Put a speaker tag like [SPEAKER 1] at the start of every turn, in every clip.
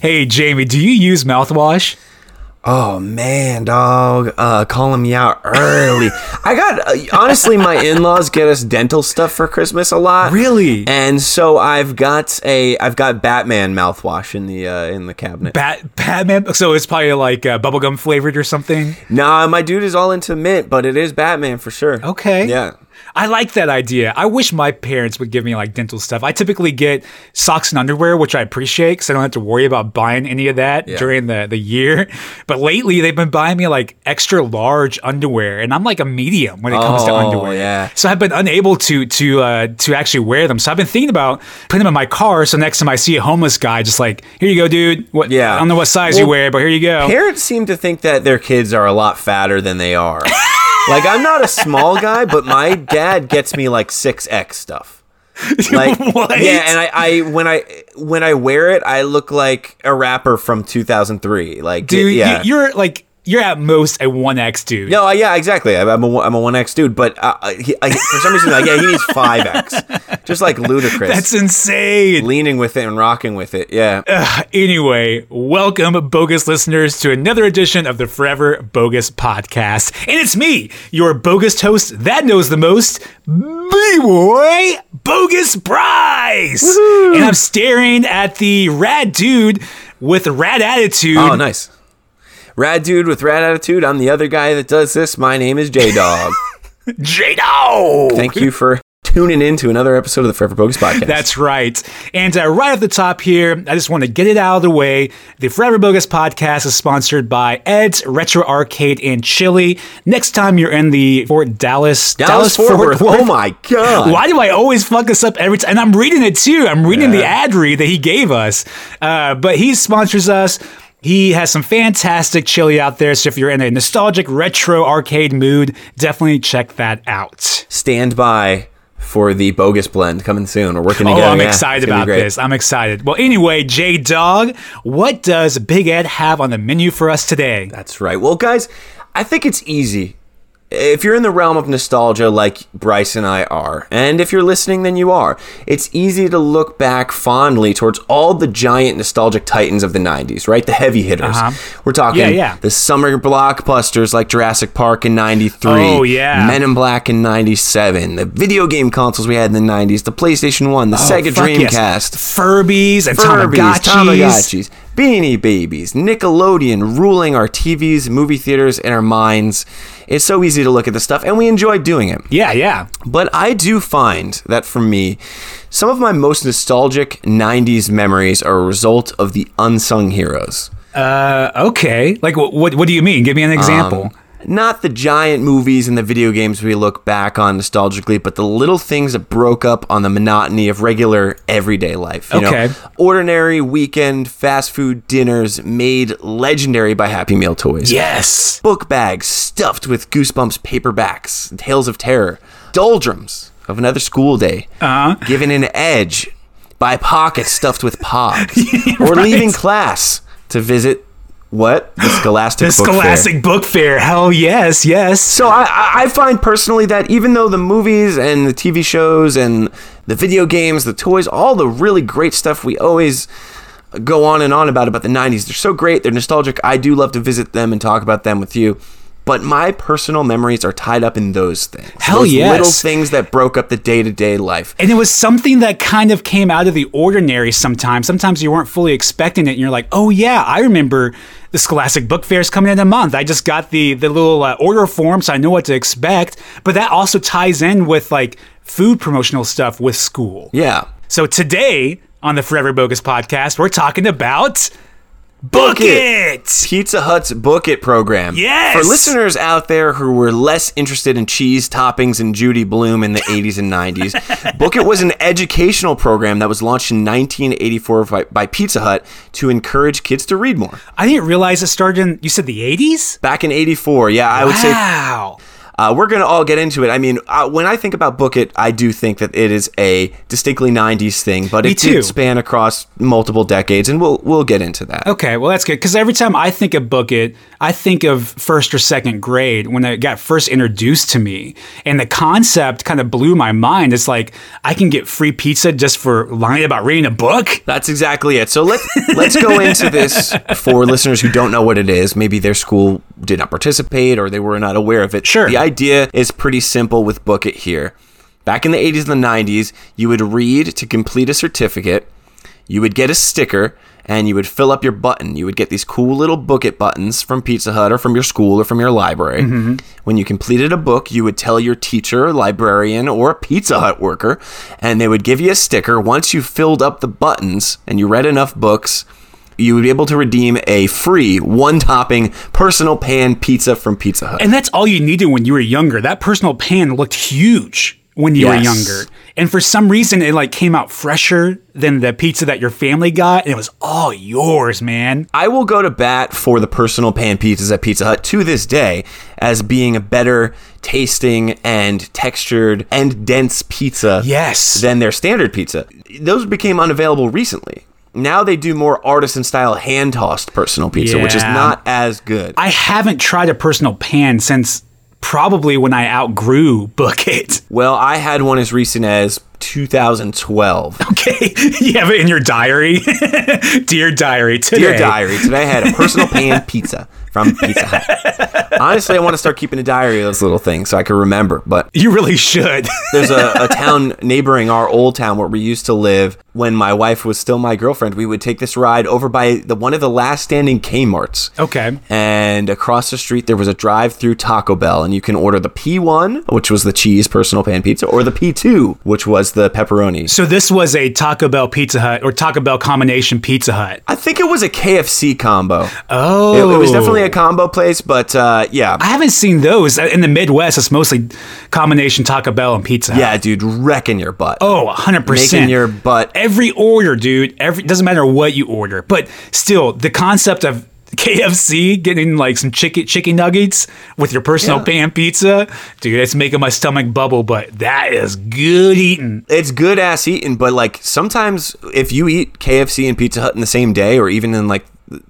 [SPEAKER 1] Hey, Jamie, do you use mouthwash?
[SPEAKER 2] Oh man, dog, uh, calling me out early. I got uh, honestly, my in-laws get us dental stuff for Christmas a lot.
[SPEAKER 1] Really?
[SPEAKER 2] And so I've got a, I've got Batman mouthwash in the uh, in the cabinet.
[SPEAKER 1] Bat Batman. So it's probably like uh, bubblegum flavored or something.
[SPEAKER 2] nah, my dude is all into mint, but it is Batman for sure.
[SPEAKER 1] Okay.
[SPEAKER 2] Yeah.
[SPEAKER 1] I like that idea. I wish my parents would give me like dental stuff. I typically get socks and underwear, which I appreciate because I don't have to worry about buying any of that
[SPEAKER 2] Yeah.
[SPEAKER 1] during the, the year. But lately, they've been buying me like extra large underwear, and I'm like a medium when it comes to
[SPEAKER 2] Oh,
[SPEAKER 1] underwear.
[SPEAKER 2] yeah.
[SPEAKER 1] So I've been unable to to uh, to actually wear them. So I've been thinking about putting them in my car. So next time I see a homeless guy, just like, here you go, dude. What?
[SPEAKER 2] Yeah.
[SPEAKER 1] I don't know what size you wear, but here you go.
[SPEAKER 2] Parents seem to think that their kids are a lot fatter than they are. like I'm not a small guy, but my dad gets me like six X stuff. Like
[SPEAKER 1] What?
[SPEAKER 2] yeah, and I, I when I when I wear it, I look like a rapper from 2003. Like
[SPEAKER 1] Dude,
[SPEAKER 2] yeah.
[SPEAKER 1] you're like you're at most a one X dude.
[SPEAKER 2] no, yeah, exactly. I'm a I'm a one X dude, but uh, he, I, for some reason, like, yeah, he needs five X, just like ludicrous.
[SPEAKER 1] That's insane.
[SPEAKER 2] leaning with it and rocking with it. Yeah.
[SPEAKER 1] Anyway, welcome, bogus listeners, to another edition of the Forever Bogus Podcast. And it's me, your bogus host that knows the most, B-Boy Bogus Bryce. And I'm staring at the rad dude with a rad attitude.
[SPEAKER 2] Oh, nice. Rad dude with rad attitude. I'm the other guy that does this. My name is J-Dawg.
[SPEAKER 1] J-Dawg!
[SPEAKER 2] Thank you for tuning in to another episode of the Forever Bogus podcast.
[SPEAKER 1] That's right. And uh, right off the top here, I just want to get it out of the way. The Forever Bogus podcast is sponsored by Ed's Retro Arcade in Chile. Next time you're in the Fort Dallas,
[SPEAKER 2] Dallas, Fort Worth. Oh my god.
[SPEAKER 1] Why do I always fuck this up every time? And I'm reading it too. I'm reading the ad read that he gave us. Uh, but he sponsors us. He has some fantastic chili out there. So if you're in a nostalgic retro arcade mood, definitely check that out.
[SPEAKER 2] Stand by for the bogus blend coming soon. We're working together. Oh.
[SPEAKER 1] I'm
[SPEAKER 2] Yeah,
[SPEAKER 1] excited about this. I'm excited. Well, anyway, J-Dawg, what does Big Ed have on the menu for us today?
[SPEAKER 2] That's right. Well, guys, I think it's easy. If you're in the realm of nostalgia like Bryce and I are, and if you're listening, then you are, it's easy to look back fondly towards all the giant nostalgic titans of the 90s, right? The heavy hitters.
[SPEAKER 1] Uh-huh.
[SPEAKER 2] We're talking
[SPEAKER 1] Yeah, yeah.
[SPEAKER 2] the summer blockbusters like Jurassic Park in 93,
[SPEAKER 1] Oh, yeah.
[SPEAKER 2] Men in Black in 97, the video game consoles we had in the 90s, the PlayStation 1, the Sega
[SPEAKER 1] Oh, yes.
[SPEAKER 2] Dreamcast,
[SPEAKER 1] Furbies and
[SPEAKER 2] Furbies,
[SPEAKER 1] Tamagotchis.
[SPEAKER 2] Tamagotchis, Beanie Babies, Nickelodeon ruling our TVs, movie theaters, and our minds. It's so easy to look at this stuff, and we enjoy doing it.
[SPEAKER 1] Yeah, yeah.
[SPEAKER 2] But I do find that for me, some of my most nostalgic 90s memories are a result of the unsung heroes.
[SPEAKER 1] Uh, okay. Like, what, what, what do you mean? Give me an example.
[SPEAKER 2] Um, Not the giant movies and the video games we look back on nostalgically, but the little things that broke up on the monotony of regular everyday life. You
[SPEAKER 1] Okay.
[SPEAKER 2] know, ordinary weekend fast food dinners made legendary by Happy Meal toys.
[SPEAKER 1] yes.
[SPEAKER 2] Book bags stuffed with Goosebumps paperbacks, Tales of Terror, doldrums of another school day,
[SPEAKER 1] Uh-huh.
[SPEAKER 2] given an edge by pockets stuffed with pogs, or
[SPEAKER 1] Right.
[SPEAKER 2] leaving class to visit what the Scholastic
[SPEAKER 1] The
[SPEAKER 2] Book Fair.
[SPEAKER 1] Book Fair. Hell yes, yes.
[SPEAKER 2] So I, I- I find personally that even though the movies and the TV shows and the video games, the toys, all the really great stuff we always go on and on about about the 90s, they're so great, they're nostalgic. I do love to visit them and talk about them with you. But my personal memories are tied up in those things.
[SPEAKER 1] Hell
[SPEAKER 2] those
[SPEAKER 1] yes.
[SPEAKER 2] little things that broke up the day-to-day life.
[SPEAKER 1] And it was something that kind of came out of the ordinary sometimes. Sometimes you weren't fully expecting it, and you're like, oh, yeah, I remember the Scholastic Book Fair is coming in a month. I just got the, the little uh, order form, so I know what to expect. But that also ties in with like food promotional stuff with school.
[SPEAKER 2] Yeah.
[SPEAKER 1] So today on the Forever Bogus podcast, we're talking about Book
[SPEAKER 2] It.
[SPEAKER 1] It.
[SPEAKER 2] Pizza Hut's Book It program.
[SPEAKER 1] Yes!
[SPEAKER 2] For listeners out there who were less interested in cheese toppings and Judy Blume in the 80s and 90s, Book It was an educational program that was launched in 1984 by, by Pizza Hut to encourage kids to read more.
[SPEAKER 1] I didn't realize it started in, you said the 80s?
[SPEAKER 2] Back in 84, yeah, I would say
[SPEAKER 1] Wow.
[SPEAKER 2] Uh, we're going to all get into it. I mean, uh, when I think about Book It, I do think that it is a distinctly 90s thing, but
[SPEAKER 1] Me
[SPEAKER 2] it
[SPEAKER 1] too.
[SPEAKER 2] did span across multiple decades, and we'll we'll get into that.
[SPEAKER 1] Okay, well that's good because every time I think of Book It, I think of first or second grade when it got first introduced to me, and the concept kind of blew my mind. It's like I can get free pizza just for lying about reading a book.
[SPEAKER 2] That's exactly it. So let's let's go into this for listeners who don't know what it is. Maybe their school did not participate or they were not aware of it.
[SPEAKER 1] Sure.
[SPEAKER 2] The idea is pretty simple with Book It here. Back in the 80s and the 90s, you would read to complete a certificate. You would get a sticker and you would fill up your button. You would get these cool little Book It buttons from Pizza Hut or from your school or from your library. Mm-hmm. When you completed a book, you would tell your teacher, librarian, or a Pizza Hut worker, and they would give you a sticker. Once you filled up the buttons and you read enough books, you would be able to redeem a free one topping personal pan pizza from Pizza Hut.
[SPEAKER 1] And that's all you needed when you were younger. That personal pan looked huge when you were younger. And for some reason it like came out fresher than the pizza that your family got and it was all yours, man.
[SPEAKER 2] I will go to bat for the personal pan pizzas at Pizza Hut to this day as being a better tasting and textured and dense pizza
[SPEAKER 1] Yes.
[SPEAKER 2] than their standard pizza. Those became unavailable recently. Now they do more artisan style hand tossed personal pizza, which is not as good.
[SPEAKER 1] I haven't tried a personal pan since probably when I outgrew Book It.
[SPEAKER 2] well, I had one as recent as 2012.
[SPEAKER 1] Okay, you have it in your diary. Dear diary, today.
[SPEAKER 2] Dear diary, today I had a personal pan pizza from Pizza Hut. Honestly, I want to start keeping a diary of those little things so I can remember. But
[SPEAKER 1] You really should.
[SPEAKER 2] there's a, a town neighboring our old town where we used to live when my wife was still my girlfriend. We would take this ride over by the one of the last standing Kmart's.
[SPEAKER 1] okay.
[SPEAKER 2] And across the street, there was a drive-through Taco Bell, and you can order the P1, which was the cheese personal pan pizza, or the P2, which was the pepperoni.
[SPEAKER 1] So this was a Taco Bell Pizza Hut or Taco Bell combination Pizza Hut.
[SPEAKER 2] I think it was a KFC combo.
[SPEAKER 1] Oh,
[SPEAKER 2] It, it was definitely a combo place, but uh, yeah.
[SPEAKER 1] I haven't seen those in the Midwest. It's mostly combination Taco Bell and Pizza Hut.
[SPEAKER 2] Yeah, dude, wrecking your butt.
[SPEAKER 1] Oh, 100%.
[SPEAKER 2] Making your butt.
[SPEAKER 1] Every order, dude, every doesn't matter what you order. But still, the concept of KFC getting like some chicken chicken nuggets with your personal
[SPEAKER 2] Yeah.
[SPEAKER 1] pan pizza, dude, it's making my stomach bubble, but that is good eating.
[SPEAKER 2] It's good ass eating, but like sometimes if you eat KFC and Pizza Hut in the same day, or even in like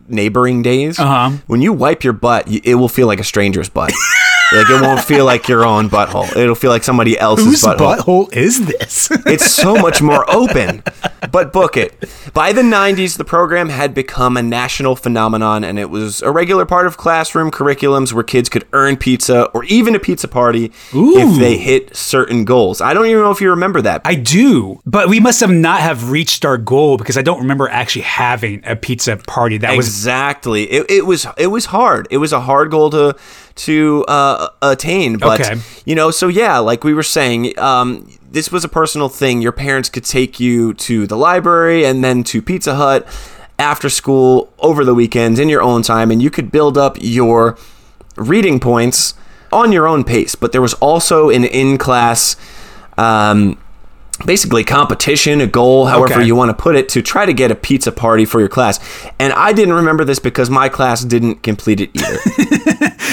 [SPEAKER 2] neighboring days,
[SPEAKER 1] Uh-huh.
[SPEAKER 2] when you wipe your butt, it will feel like a stranger's butt. like it won't feel like your own butthole. It'll feel like somebody else's
[SPEAKER 1] Whose
[SPEAKER 2] butthole.
[SPEAKER 1] butthole is this?
[SPEAKER 2] It's so much more open. But book it. By the 90s, the program had become a national phenomenon and it was a regular part of classroom curriculums where kids could earn pizza or even a pizza party
[SPEAKER 1] Ooh.
[SPEAKER 2] if they hit certain goals. I don't even know if you remember that.
[SPEAKER 1] I do, but we must have not have reached our goal because I don't remember actually having a pizza party. That was
[SPEAKER 2] exactly. It, it was it was hard. It was a hard goal to to uh, attain. But
[SPEAKER 1] Okay.
[SPEAKER 2] you know, so yeah, like we were saying, um, this was a personal thing. Your parents could take you to the library and then to Pizza Hut after school over the weekends in your own time, and you could build up your reading points on your own pace. But there was also an in class. Um, basically competition, a goal, however
[SPEAKER 1] Okay.
[SPEAKER 2] you want to put it, to try to get a pizza party for your class. And I didn't remember this because my class didn't complete it either.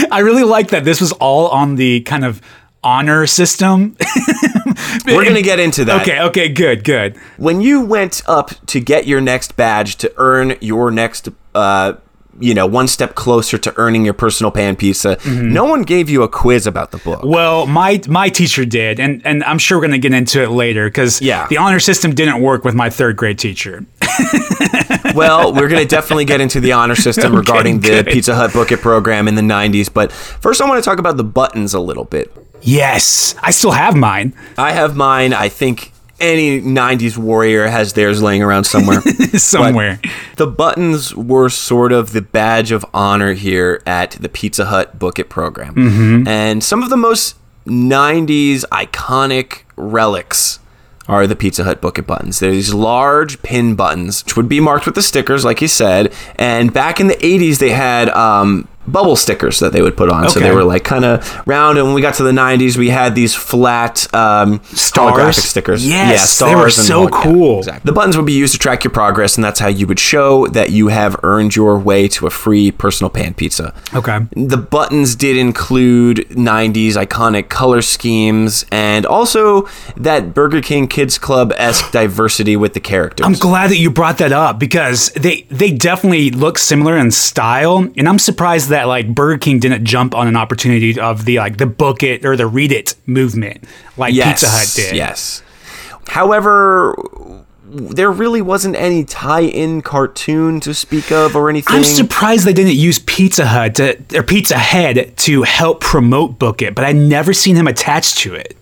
[SPEAKER 1] I really like that this was all on the kind of honor system.
[SPEAKER 2] We're going to get into that.
[SPEAKER 1] Okay, okay, good, good.
[SPEAKER 2] When you went up to get your next badge to earn your next uh you know, one step closer to earning your personal pan pizza.
[SPEAKER 1] Mm-hmm.
[SPEAKER 2] No one gave you a quiz about the book.
[SPEAKER 1] Well, my my teacher did, and and I'm sure we're gonna get into it later because
[SPEAKER 2] Yeah.
[SPEAKER 1] the honor system didn't work with my third grade teacher.
[SPEAKER 2] well, we're going to definitely get into the honor system
[SPEAKER 1] Okay,
[SPEAKER 2] regarding the
[SPEAKER 1] good.
[SPEAKER 2] Pizza Hut Book It program in the 90s, but first I want to talk about the buttons a little bit.
[SPEAKER 1] Yes, I still have mine
[SPEAKER 2] I have mine. I think any 90s warrior has theirs laying around somewhere.
[SPEAKER 1] somewhere.
[SPEAKER 2] the buttons were sort of the badge of honor here at the Pizza Hut Book It program. And some of the most 90s iconic relics are the Pizza Hut Book It buttons. They're these large pin buttons, which would be marked with the stickers, like you said. And back in the 80s, they had um, bubble stickers that they would put on. So they were like kind of round. And when we got to the 90s, we had these flat um,
[SPEAKER 1] Stars?
[SPEAKER 2] stickers.
[SPEAKER 1] Yes,
[SPEAKER 2] yeah,
[SPEAKER 1] they were
[SPEAKER 2] stars and
[SPEAKER 1] so
[SPEAKER 2] holo- yeah,
[SPEAKER 1] cool.
[SPEAKER 2] exactly. The buttons would be used to track your progress, and that's how you would show that you have earned your way to a free personal pan pizza.
[SPEAKER 1] Okay.
[SPEAKER 2] The buttons did include 90s iconic color schemes and also that Burger King Kids Club esque diversity with the characters.
[SPEAKER 1] I'm glad that you brought that up because they they definitely look similar in style, and I'm surprised that like Burger King didn't jump on an opportunity of the like the book it or the read it movement like
[SPEAKER 2] yes,
[SPEAKER 1] Pizza Hut did.
[SPEAKER 2] Yes. However, there really wasn't any tie-in cartoon to speak of or anything.
[SPEAKER 1] I'm surprised they didn't use Pizza Hut to, or Pizza Head to help promote Book It, but I never seen him attached to it.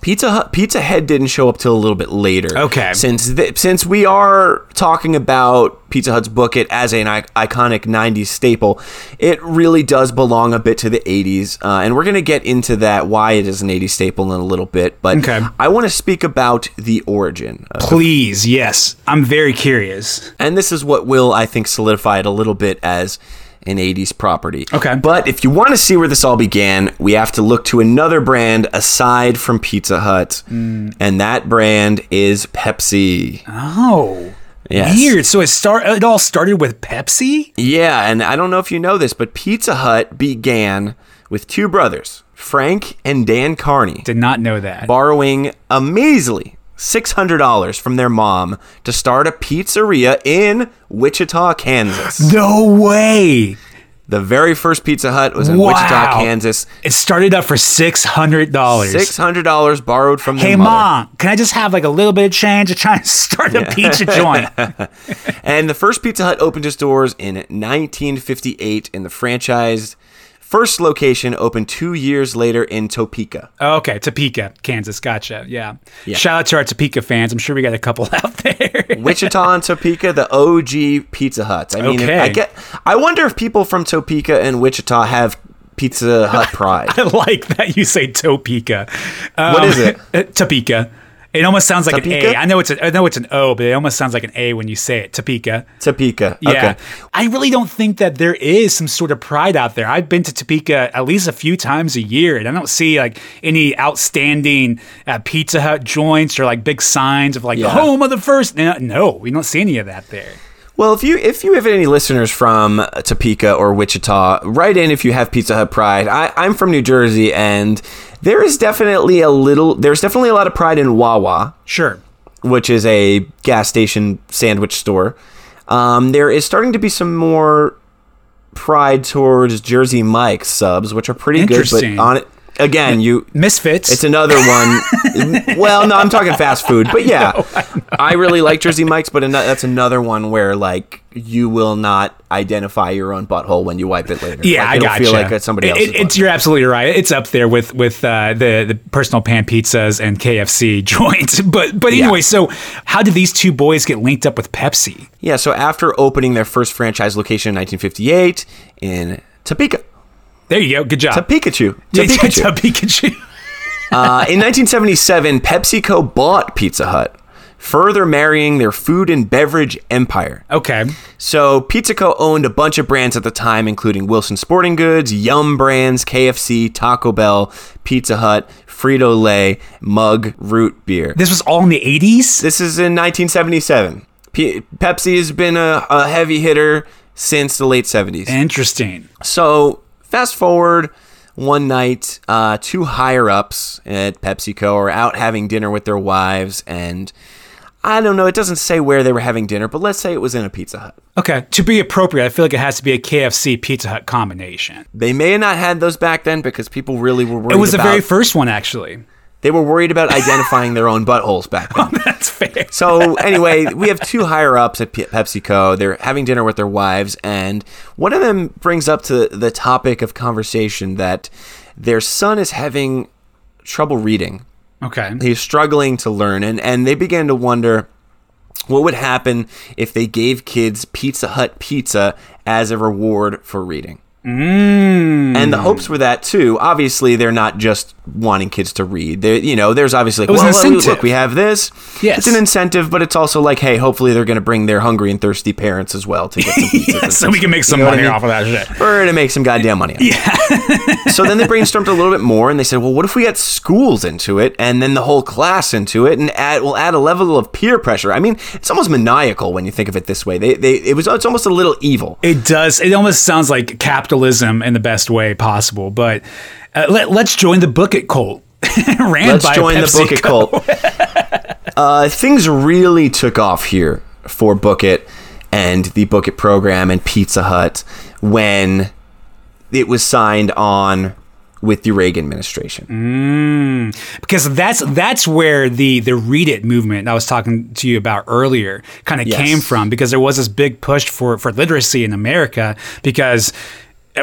[SPEAKER 2] Pizza Hut, Pizza Head didn't show up till a little bit later.
[SPEAKER 1] Okay.
[SPEAKER 2] Since th- since we are talking about Pizza Hut's Book It as an I- iconic '90s staple, it really does belong a bit to the '80s, uh, and we're gonna get into that why it is an '80s staple in a little bit. But
[SPEAKER 1] Okay.
[SPEAKER 2] I want to speak about the origin,
[SPEAKER 1] Please, yes, I'm very curious.
[SPEAKER 2] and this is what will I think solidify it a little bit as an 80s property.
[SPEAKER 1] Okay.
[SPEAKER 2] But if you want to see where this all began, we have to look to another brand aside from Pizza Hut,
[SPEAKER 1] Mm.
[SPEAKER 2] and that brand is Pepsi.
[SPEAKER 1] Oh,
[SPEAKER 2] Yes.
[SPEAKER 1] weird. So it start it all started with Pepsi.
[SPEAKER 2] Yeah, and I don't know if you know this, but Pizza Hut began with two brothers, Frank and Dan Carney,
[SPEAKER 1] Did not know that.
[SPEAKER 2] borrowing a measly $600 from their mom to start a pizzeria in Wichita, Kansas.
[SPEAKER 1] no way.
[SPEAKER 2] The very first Pizza Hut was in
[SPEAKER 1] Wow.
[SPEAKER 2] Wichita, Kansas.
[SPEAKER 1] It started up for six hundred dollars.
[SPEAKER 2] Six hundred dollars borrowed from
[SPEAKER 1] Hey mom, can I just have like a little bit of change to try and start a pizza joint?
[SPEAKER 2] And the first Pizza Hut opened its doors in 1958, and the franchise first location opened two years later in Topeka.
[SPEAKER 1] okay, Topeka, Kansas. Gotcha. Yeah.
[SPEAKER 2] Yeah.
[SPEAKER 1] Shout out to our Topeka fans. I'm sure we got a couple out there.
[SPEAKER 2] Wichita and Topeka, the OG Pizza Huts. I mean,
[SPEAKER 1] Okay.
[SPEAKER 2] I get. I wonder if people from Topeka and Wichita have Pizza Hut pride.
[SPEAKER 1] I like that you say Topeka. Um,
[SPEAKER 2] What is it?
[SPEAKER 1] Topeka. It almost sounds like
[SPEAKER 2] Topeka?
[SPEAKER 1] an A. I know it's a, I know it's an O, but it almost sounds like an A when you say it. Topeka.
[SPEAKER 2] Topeka.
[SPEAKER 1] Yeah.
[SPEAKER 2] Okay.
[SPEAKER 1] I really don't think that there is some sort of pride out there. I've been to Topeka at least a few times a year, and I don't see like any outstanding uh, Pizza Hut joints or like big signs of like
[SPEAKER 2] Yeah.
[SPEAKER 1] home of the first. No, no, we don't see any of that there.
[SPEAKER 2] Well, if you if you have any listeners from Topeka or Wichita, write in if you have Pizza Hut pride. I, I'm from New Jersey, and there is definitely a little. There's definitely a lot of pride in Wawa,
[SPEAKER 1] Sure.
[SPEAKER 2] which is a gas station sandwich store. Um, there is starting to be some more pride towards Jersey Mike's subs, which are pretty good. But on it again, you
[SPEAKER 1] Misfits.
[SPEAKER 2] it's another one. well, no, I'm talking fast food, but yeah, I really like Jersey Mike's, but that's another one where like you will not identify your own butthole when you wipe it later.
[SPEAKER 1] yeah,
[SPEAKER 2] like,
[SPEAKER 1] I
[SPEAKER 2] it'll feel like it's somebody else's.
[SPEAKER 1] it's you're absolutely right. It's up there with with uh, the the personal pan pizzas and KFC joints. But but
[SPEAKER 2] Yeah.
[SPEAKER 1] anyway, so how did these two boys get linked up with Pepsi?
[SPEAKER 2] yeah, so after opening their first franchise location in 1958 in Topeka,
[SPEAKER 1] There you go. Good job.
[SPEAKER 2] Pikachu,
[SPEAKER 1] Yeah,
[SPEAKER 2] Pikachu.
[SPEAKER 1] Pikachu.
[SPEAKER 2] Uh, in 1977, PepsiCo bought Pizza Hut, further marrying their food and beverage empire.
[SPEAKER 1] Okay.
[SPEAKER 2] So PizzaCo owned a bunch of brands at the time, including Wilson Sporting Goods, Yum Brands, KFC, Taco Bell, Pizza Hut, Frito Lay, Mug, Root Beer.
[SPEAKER 1] This was all in the 80s?
[SPEAKER 2] This is in 1977. P- Pepsi has been a, a heavy hitter since the late 70s.
[SPEAKER 1] Interesting.
[SPEAKER 2] So fast forward one night, uh, two higher ups at PepsiCo are out having dinner with their wives, and I don't know. It doesn't say where they were having dinner, but let's say it was in a Pizza Hut.
[SPEAKER 1] Okay. To be appropriate, I feel like it has to be a KFC Pizza Hut combination.
[SPEAKER 2] They may have not had those back then because people really were worried.
[SPEAKER 1] It was the
[SPEAKER 2] about,
[SPEAKER 1] very first one, actually.
[SPEAKER 2] They were worried about identifying their own buttholes back then.
[SPEAKER 1] That's fair.
[SPEAKER 2] So anyway, we have two higher ups at P- PepsiCo. They're having dinner with their wives, and one of them brings up to the topic of conversation that their son is having trouble reading.
[SPEAKER 1] Okay.
[SPEAKER 2] He's struggling to learn, and and they began to wonder what would happen if they gave kids Pizza Hut pizza as a reward for reading.
[SPEAKER 1] Mm.
[SPEAKER 2] And the hopes were that too. Obviously, they're not just wanting kids to read. There, you know, there's obviously like, well, look,
[SPEAKER 1] incentive.
[SPEAKER 2] look, we have this.
[SPEAKER 1] Yes.
[SPEAKER 2] It's an incentive, but it's also like, hey, hopefully they're going to bring their hungry and thirsty parents as well to get some pizza.
[SPEAKER 1] Yeah, so we can make some
[SPEAKER 2] know
[SPEAKER 1] money
[SPEAKER 2] I mean?
[SPEAKER 1] off of that shit.
[SPEAKER 2] We're going to make some goddamn money. Yeah. so then they brainstormed a little bit more and they said, well, what if we get schools into it and then the whole class into it and add, we'll add a level of peer pressure. I mean, it's almost maniacal when you think of it this way. They, they, it was, it's almost a little evil.
[SPEAKER 1] It does. It almost sounds like capitalism in the best way possible. But uh, let, let's join the book it cult. Ran
[SPEAKER 2] Let's join the. Book It cult. uh, things really took off here for Book It and the Book It program and Pizza Hut when it was signed on with the Reagan administration.
[SPEAKER 1] because that's that's where the the read it movement I was talking to you about earlier kind of
[SPEAKER 2] Yes.
[SPEAKER 1] came from because there was this big push for for literacy in America because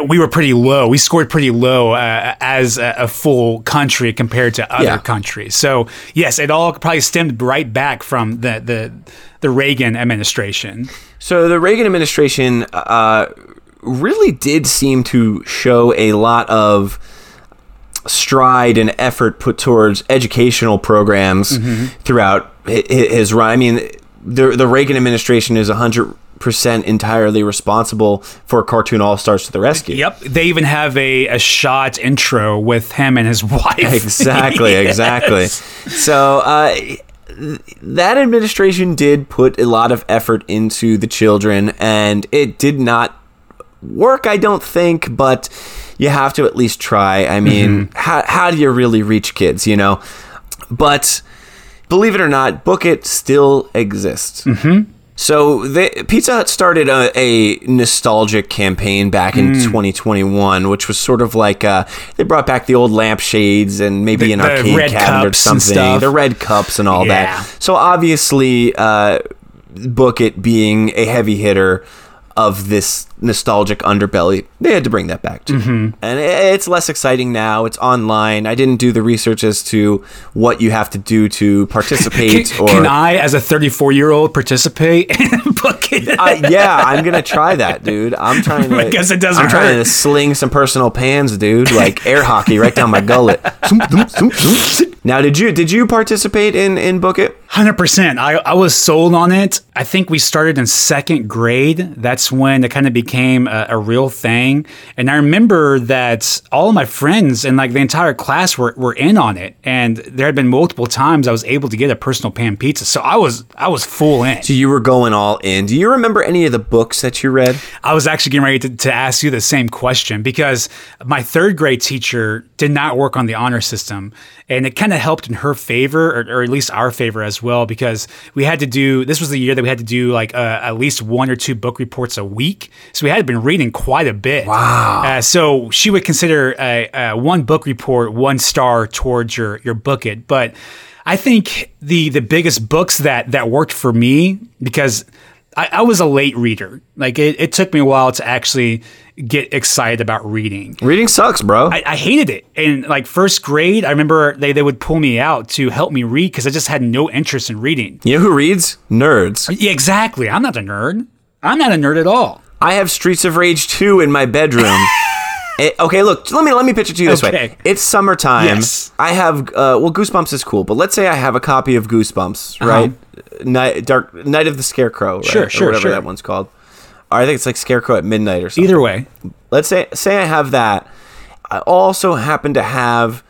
[SPEAKER 1] we were pretty low. We scored pretty low uh, as a, a full country compared to other
[SPEAKER 2] Yeah.
[SPEAKER 1] countries. So yes, it all probably stemmed right back from the the the Reagan administration.
[SPEAKER 2] So the Reagan administration uh, really did seem to show a lot of stride and effort put towards educational programs throughout hi- hi- his run. I mean, the the Reagan administration is hundred percent entirely responsible for Cartoon All Stars to the Rescue.
[SPEAKER 1] Yep, they even have a, a shot intro with him and his wife.
[SPEAKER 2] Exactly,
[SPEAKER 1] Yes.
[SPEAKER 2] exactly. So uh, that administration did put a lot of effort into the children, and it did not work. I don't think, but you have to at least try. I mean, how how do you really reach kids? You know, but believe it or not, Book It still exists. Mm-hmm. So the, Pizza Hut started a, a nostalgic campaign back in 2021, which was sort of like uh, they brought back the old lampshades and maybe
[SPEAKER 1] The-
[SPEAKER 2] an arcade cabinet or something, the red cups and all
[SPEAKER 1] Yeah.
[SPEAKER 2] that. So obviously, uh, Book It being a heavy hitter of this nostalgic underbelly, they had to bring that back too.
[SPEAKER 1] Mm-hmm.
[SPEAKER 2] And it's less exciting now. It's online. I didn't do the research as to what you have to do to participate
[SPEAKER 1] Can,
[SPEAKER 2] or.
[SPEAKER 1] can I, as a 34 year old, participate in book it?
[SPEAKER 2] Uh, yeah, I'm gonna try that, dude. I'm trying to.
[SPEAKER 1] I guess it doesn't
[SPEAKER 2] I'm trying to sling some personal pans, dude, like air hockey right down my gullet. now, did you did you participate in in Book It?
[SPEAKER 1] Hundred percent. I, I was sold on it. I think we started in second grade. That's when it kind of became a, a real thing. And I remember that all of my friends and like the entire class were, were in on it. And there had been multiple times I was able to get a personal pan pizza. So I was I was full in.
[SPEAKER 2] So you were going all in. Do you remember any of the books that you read?
[SPEAKER 1] I was actually getting ready to, to ask you the same question because my third grade teacher did not work on the honor system. And it kind of helped in her favor, or, or at least our favor as well, because we had to do this was the year that we had to do like uh, at least one or two book reports a week. So we had been reading quite a bit. Wow. Uh, so she would consider uh, uh, one book report one star towards your, your book it. But I think the, the biggest books that, that worked for me, because I, I was a late reader. Like it, it took me a while to actually get excited about reading.
[SPEAKER 2] Reading sucks, bro.
[SPEAKER 1] I, I hated it. And like first grade, I remember they, they would pull me out to help me read because I just had no interest in reading.
[SPEAKER 2] you know who reads? Nerds.
[SPEAKER 1] Yeah, exactly. I'm not a nerd. I'm not a nerd at all.
[SPEAKER 2] I have Streets of Rage 2 in my bedroom. It- okay, look, let me let me pitch it to you this way.
[SPEAKER 1] Okay.
[SPEAKER 2] It's summertime.
[SPEAKER 1] Yes.
[SPEAKER 2] I have uh, well, Goosebumps is cool, but let's say I have a copy of Goosebumps, right? Night, Dark Night of the Scarecrow, right?
[SPEAKER 1] Uh-huh. Sure,
[SPEAKER 2] Or
[SPEAKER 1] sure,
[SPEAKER 2] whatever
[SPEAKER 1] sure.
[SPEAKER 2] that one's called. Or I think it's like Scarecrow at midnight or something.
[SPEAKER 1] Either way.
[SPEAKER 2] Let's say say I have that. I also happen to have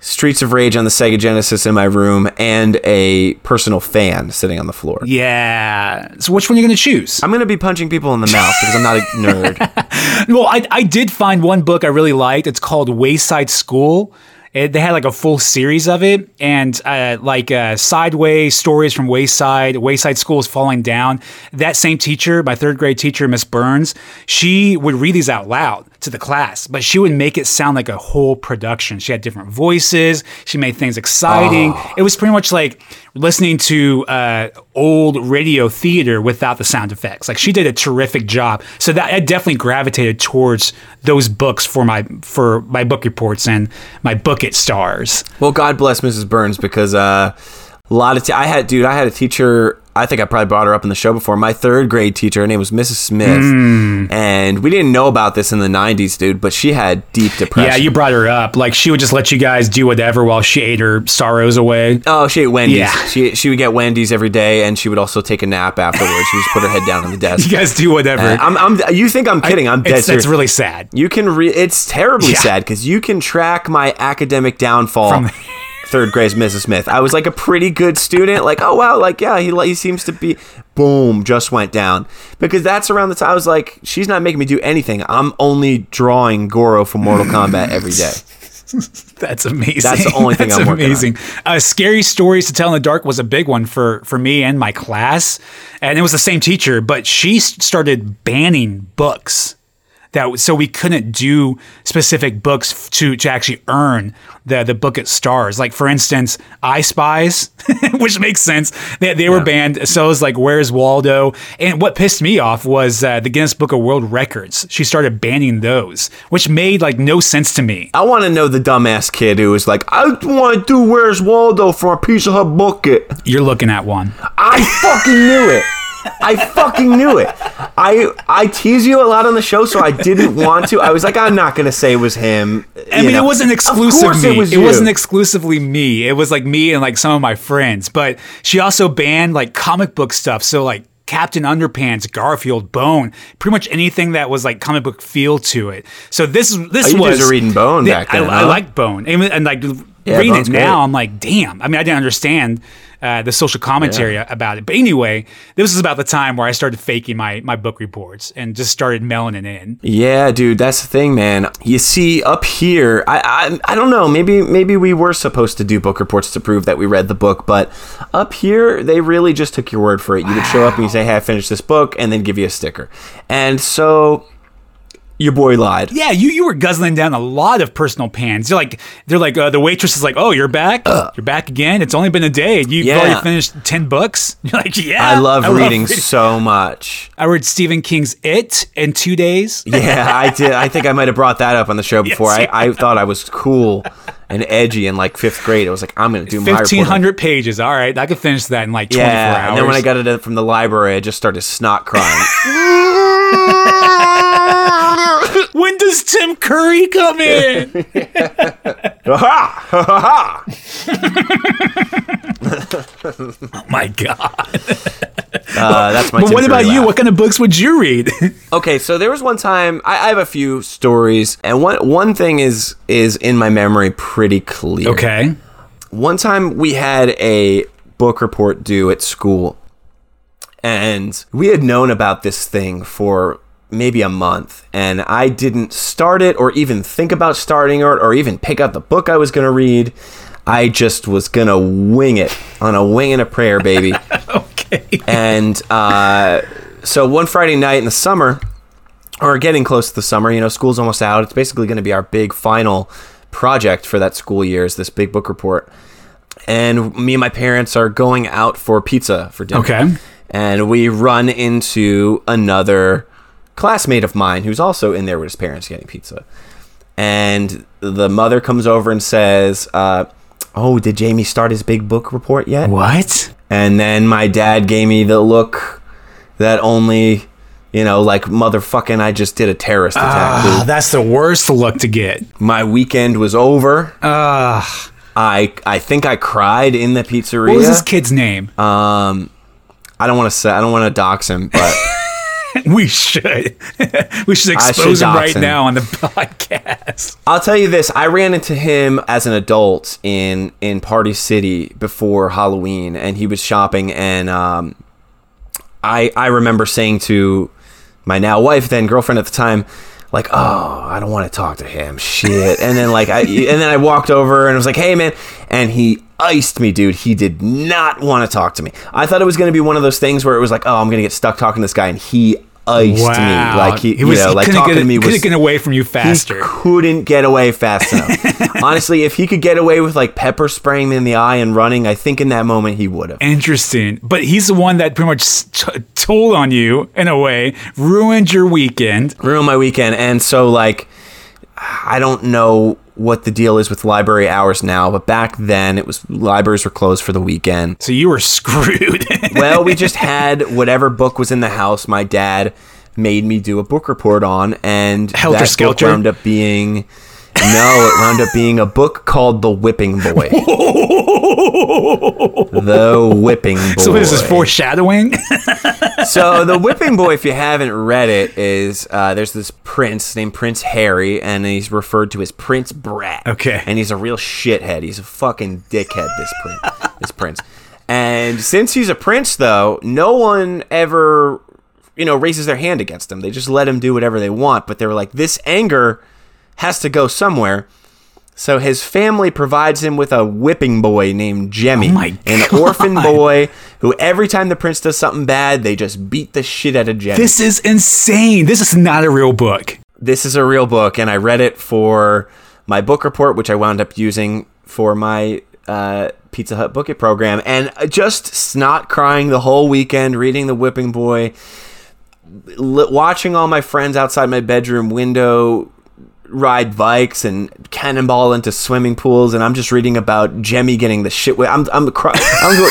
[SPEAKER 2] Streets of Rage on the Sega Genesis in my room and a personal pan sitting on the floor.
[SPEAKER 1] Yeah. So which one are you going to choose?
[SPEAKER 2] I'm gonna be punching people in the mouth because I'm not a nerd.
[SPEAKER 1] Well, I, I did find one book I really liked. It's called Wayside School. It, they had like a full series of it, and uh, like uh, Sideways stories from Wayside. Wayside School is falling down. That same teacher, my third grade teacher, Miss Burns, she would read these out loud to the class, but she would make it sound like a whole production. She had different voices. She made things exciting. It was pretty much like listening to uh, old radio theater without the sound effects. Like she did a terrific job. So that I definitely gravitated towards those books for my for my book reports and my book it stars.
[SPEAKER 2] Well, God bless Mrs. Burns because uh, a lot of t- I had dude, I had a teacher I think I probably brought her up in the show before. My third grade teacher, her name was Mrs. Smith,
[SPEAKER 1] Hmm.
[SPEAKER 2] and we didn't know about this in the '90s, dude. But she had deep depression.
[SPEAKER 1] Yeah, you brought her up. Like she would just let you guys do whatever while she ate her sorrows away.
[SPEAKER 2] Oh, she ate Wendy's.
[SPEAKER 1] Yeah.
[SPEAKER 2] She she would get Wendy's every day, and she would also take a nap afterwards. she would just put her head down on the desk.
[SPEAKER 1] You guys do whatever.
[SPEAKER 2] And I'm, I'm, you think I'm kidding? I'm dead
[SPEAKER 1] It's,
[SPEAKER 2] serious.
[SPEAKER 1] that's really sad.
[SPEAKER 2] You can re- it's terribly
[SPEAKER 1] Yeah.
[SPEAKER 2] sad because you can track my academic downfall.
[SPEAKER 1] From-
[SPEAKER 2] third grade Mrs. Smith. I was like a pretty good student. Like, oh wow, like yeah, he he seems to be. Boom, just went down because that's around the time I was like, she's not making me do anything. I'm only drawing Goro from Mortal Kombat every day.
[SPEAKER 1] That's amazing.
[SPEAKER 2] That's the only thing
[SPEAKER 1] That's
[SPEAKER 2] I'm working on.
[SPEAKER 1] amazing. Uh, scary stories to tell in the dark was a big one for for me and my class, and it was the same teacher, but she started banning books that so we couldn't do specific books to to actually earn the the Book It stars. Like for instance, I Spies, which makes sense. They, they were banned. So it was like Where's Waldo? And what pissed me off was uh, the Guinness Book of World Records. She started banning those, which made like no sense to me.
[SPEAKER 2] I want to know the dumbass kid who was like, I want to do Where's Waldo for a piece of her bucket.
[SPEAKER 1] You're looking at one.
[SPEAKER 2] I fucking knew it. I fucking knew it. I I tease you a lot on the show, so I didn't want to. I was like, I'm not gonna say it was him.
[SPEAKER 1] I
[SPEAKER 2] you
[SPEAKER 1] mean,
[SPEAKER 2] know.
[SPEAKER 1] it wasn't exclusive me.
[SPEAKER 2] It, was
[SPEAKER 1] it wasn't exclusively me. It was like me and like some of my friends. But she also banned like comic book stuff. So like Captain Underpants, Garfield, Bone, pretty much anything that was like comic book feel to it. So this is this
[SPEAKER 2] Oh, you
[SPEAKER 1] was
[SPEAKER 2] reading Bone
[SPEAKER 1] Yeah,
[SPEAKER 2] back then,
[SPEAKER 1] I, I like Bone, and, and like
[SPEAKER 2] Yeah,
[SPEAKER 1] reading
[SPEAKER 2] Bone's
[SPEAKER 1] it
[SPEAKER 2] great.
[SPEAKER 1] now, I'm like, damn. I mean, I didn't understand. Uh, the social commentary about it, but anyway, this was about the time where I started faking my my book reports and just started mailing it in.
[SPEAKER 2] Yeah, dude, that's the thing, man. You see, up here, I, I I don't know. Maybe maybe we were supposed to do book reports to prove that we read the book, but up here they really just took your word for it. You would show up and you say, "Hey, I finished this book," and then give you a sticker. And so, your boy lied.
[SPEAKER 1] Yeah, you you were guzzling down a lot of personal pans. You're like they're like uh, the waitress is like, "Oh, you're back. you're back again. It's only been a day. You've
[SPEAKER 2] Yeah.
[SPEAKER 1] already finished ten books." You're like, "Yeah,
[SPEAKER 2] I love reading so much.
[SPEAKER 1] I read Stephen King's It in two days.
[SPEAKER 2] Yeah, I did. I think I might have brought that up on the show before.
[SPEAKER 1] Yes, you
[SPEAKER 2] I, I thought I was cool and edgy in like fifth grade. I was like, I'm gonna do my.
[SPEAKER 1] Fifteen hundred pages. All right, I could finish that in like twenty four
[SPEAKER 2] Yeah,
[SPEAKER 1] hours.
[SPEAKER 2] and then when I got it from the library, I just started snot crying.
[SPEAKER 1] When does Tim Curry come in?
[SPEAKER 2] Ha ha ha!
[SPEAKER 1] oh my god!
[SPEAKER 2] Uh, that's my.
[SPEAKER 1] But
[SPEAKER 2] Tim
[SPEAKER 1] what about you? What kind of books would you read?
[SPEAKER 2] Okay, so there was one time I, I have a few stories, and one one thing is is in my memory pretty clear.
[SPEAKER 1] okay.
[SPEAKER 2] One time we had a book report due at school, and we had known about this thing for maybe a month, and I didn't start it or even think about starting it or even pick up the book I was going to read. I just was going to wing it on a wing and a prayer, baby.
[SPEAKER 1] Okay.
[SPEAKER 2] and uh, so one Friday night in the summer, or getting close to the summer, you know, school's almost out. It's basically going to be our big final project for that school year is this big book report. And me and my parents are going out for pizza for dinner.
[SPEAKER 1] Okay.
[SPEAKER 2] And we run into another classmate of mine who's also in there with his parents getting pizza. And the mother comes over and says, uh, Oh, did Jamie start his big book report yet?
[SPEAKER 1] What?
[SPEAKER 2] And then my dad gave me the look that only, you know, like motherfucking I just did a terrorist attack.
[SPEAKER 1] Ah, that's the worst look to get.
[SPEAKER 2] My weekend was over.
[SPEAKER 1] Ah.
[SPEAKER 2] I I think I cried in the pizzeria.
[SPEAKER 1] what was this kid's name?
[SPEAKER 2] um I don't want to say I don't want to dox him, but
[SPEAKER 1] we should. we should expose
[SPEAKER 2] should
[SPEAKER 1] him right
[SPEAKER 2] him.
[SPEAKER 1] now on the podcast.
[SPEAKER 2] I'll tell you this: I ran into him as an adult in in Party City before Halloween, and he was shopping, and um, I I remember saying to my now wife, then girlfriend at the time, like, "Oh, I don't want to talk to him, shit." And then like I and then I walked over and I was like, "Hey, man," and he iced me, dude. He did not want to talk to me. I thought it was to be one of those things where it was like, "Oh, I'm to get stuck talking to this guy," and he iced
[SPEAKER 1] Wow.
[SPEAKER 2] me, like he,
[SPEAKER 1] was,
[SPEAKER 2] you know,
[SPEAKER 1] he
[SPEAKER 2] like
[SPEAKER 1] couldn't
[SPEAKER 2] talking
[SPEAKER 1] get,
[SPEAKER 2] to me
[SPEAKER 1] couldn't
[SPEAKER 2] was
[SPEAKER 1] get away from you faster.
[SPEAKER 2] he couldn't get away fast enough. Honestly, if he could get away with like pepper spraying me in the eye and running, I think in that moment he would have.
[SPEAKER 1] Interesting. But he's the one that pretty much t- told on you in a way, ruined your weekend.
[SPEAKER 2] Ruined my weekend. And so like I don't know what the deal is with library hours now, but back then it was libraries were closed for the weekend.
[SPEAKER 1] So you were screwed.
[SPEAKER 2] well, we just had whatever book was in the house. My dad made me do a book report on, and
[SPEAKER 1] Helter
[SPEAKER 2] that book wound up being no, it wound up being a book called The Whipping Boy. the Whipping Boy.
[SPEAKER 1] so this is foreshadowing.
[SPEAKER 2] so the whipping boy if you haven't read it is uh, there's this prince named prince harry and he's referred to as prince brat
[SPEAKER 1] Okay.
[SPEAKER 2] and he's a real shithead he's a fucking dickhead this prince this prince and since he's a prince though no one ever you know raises their hand against him they just let him do whatever they want but they were like this anger has to go somewhere so his family provides him with a whipping boy named Jemmy,
[SPEAKER 1] Oh my
[SPEAKER 2] an orphan boy who every time the prince does something bad, they just beat the shit out of Jemmy.
[SPEAKER 1] this is insane. This is not a real book.
[SPEAKER 2] this is a real book, and I read it for my book report, which I wound up using for my uh, Pizza Hut Book It program, and just snot crying the whole weekend, reading The Whipping Boy, watching all my friends outside my bedroom window ride bikes and cannonball into swimming pools, and I'm just reading about Jemmy getting the shit. With, I'm I'm cry- I'm going.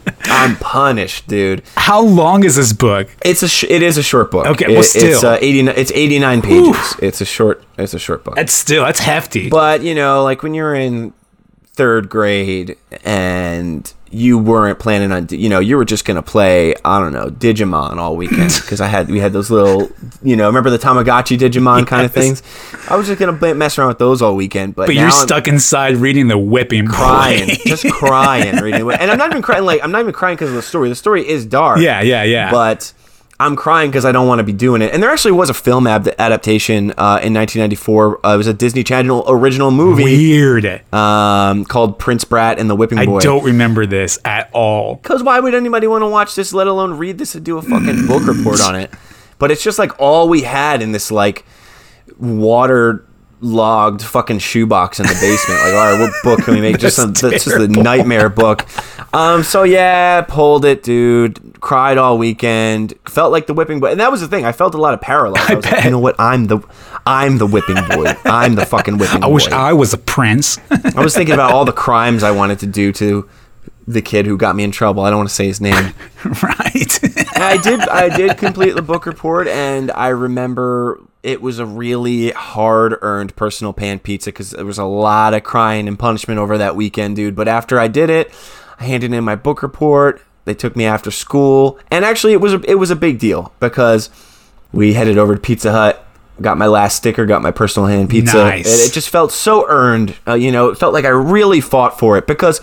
[SPEAKER 2] I'm punished, dude.
[SPEAKER 1] How long is this book?
[SPEAKER 2] It's a sh- it is a short book.
[SPEAKER 1] Okay,
[SPEAKER 2] It-
[SPEAKER 1] well,
[SPEAKER 2] it's
[SPEAKER 1] still.
[SPEAKER 2] uh, 80 it's 89 pages. It's a short it's a short book.
[SPEAKER 1] That's still that's hefty.
[SPEAKER 2] But, you know, like when you're in 3rd grade and you weren't planning on you know, you were just going to play, I don't know, Digimon all weekend because I had we had those little, you know, remember the Tamagotchi Digimon kind of things? I was just going to mess around with those all weekend, but,
[SPEAKER 1] but you're
[SPEAKER 2] I'm-
[SPEAKER 1] stuck inside reading the whipping
[SPEAKER 2] crying, just crying, reading. And I'm not even crying like I'm not even crying because of the story. The story is dark.
[SPEAKER 1] Yeah, yeah, yeah.
[SPEAKER 2] But I'm crying because I don't want to be doing it. And there actually was a film ab- adaptation uh, in 1994. Uh, it was a Disney Channel original movie
[SPEAKER 1] Weird.
[SPEAKER 2] um, called Prince Brat and the Whipping Boy.
[SPEAKER 1] I don't remember this at all.
[SPEAKER 2] Because why would anybody want to watch this, let alone read this and do a fucking book report on it? But it's just like all we had in this like water logged fucking shoebox in the basement. Like, all right, what book can we make? Just some, that's just a nightmare book. Um, so yeah, pulled it, dude. Cried all weekend. Felt like the whipping boy, and that was the thing. I felt a lot of parallels. I, was like, you know what? I'm the, I'm the whipping boy. I'm the fucking whipping boy.
[SPEAKER 1] I
[SPEAKER 2] boy.
[SPEAKER 1] wish I was a prince.
[SPEAKER 2] I was thinking about all the crimes I wanted to do to the kid who got me in trouble. I don't want to say his name.
[SPEAKER 1] right.
[SPEAKER 2] I did I did complete the book report and I remember it was a really hard earned personal pan pizza because there was a lot of crying and punishment over that weekend, dude. But after I did it, I handed in my book report. They took me after school, and actually it was a, it was a big deal because we headed over to Pizza Hut. Got my last sticker, got my personal pan pizza.
[SPEAKER 1] Nice.
[SPEAKER 2] And it just felt so earned. Uh, you know, it felt like I really fought for it because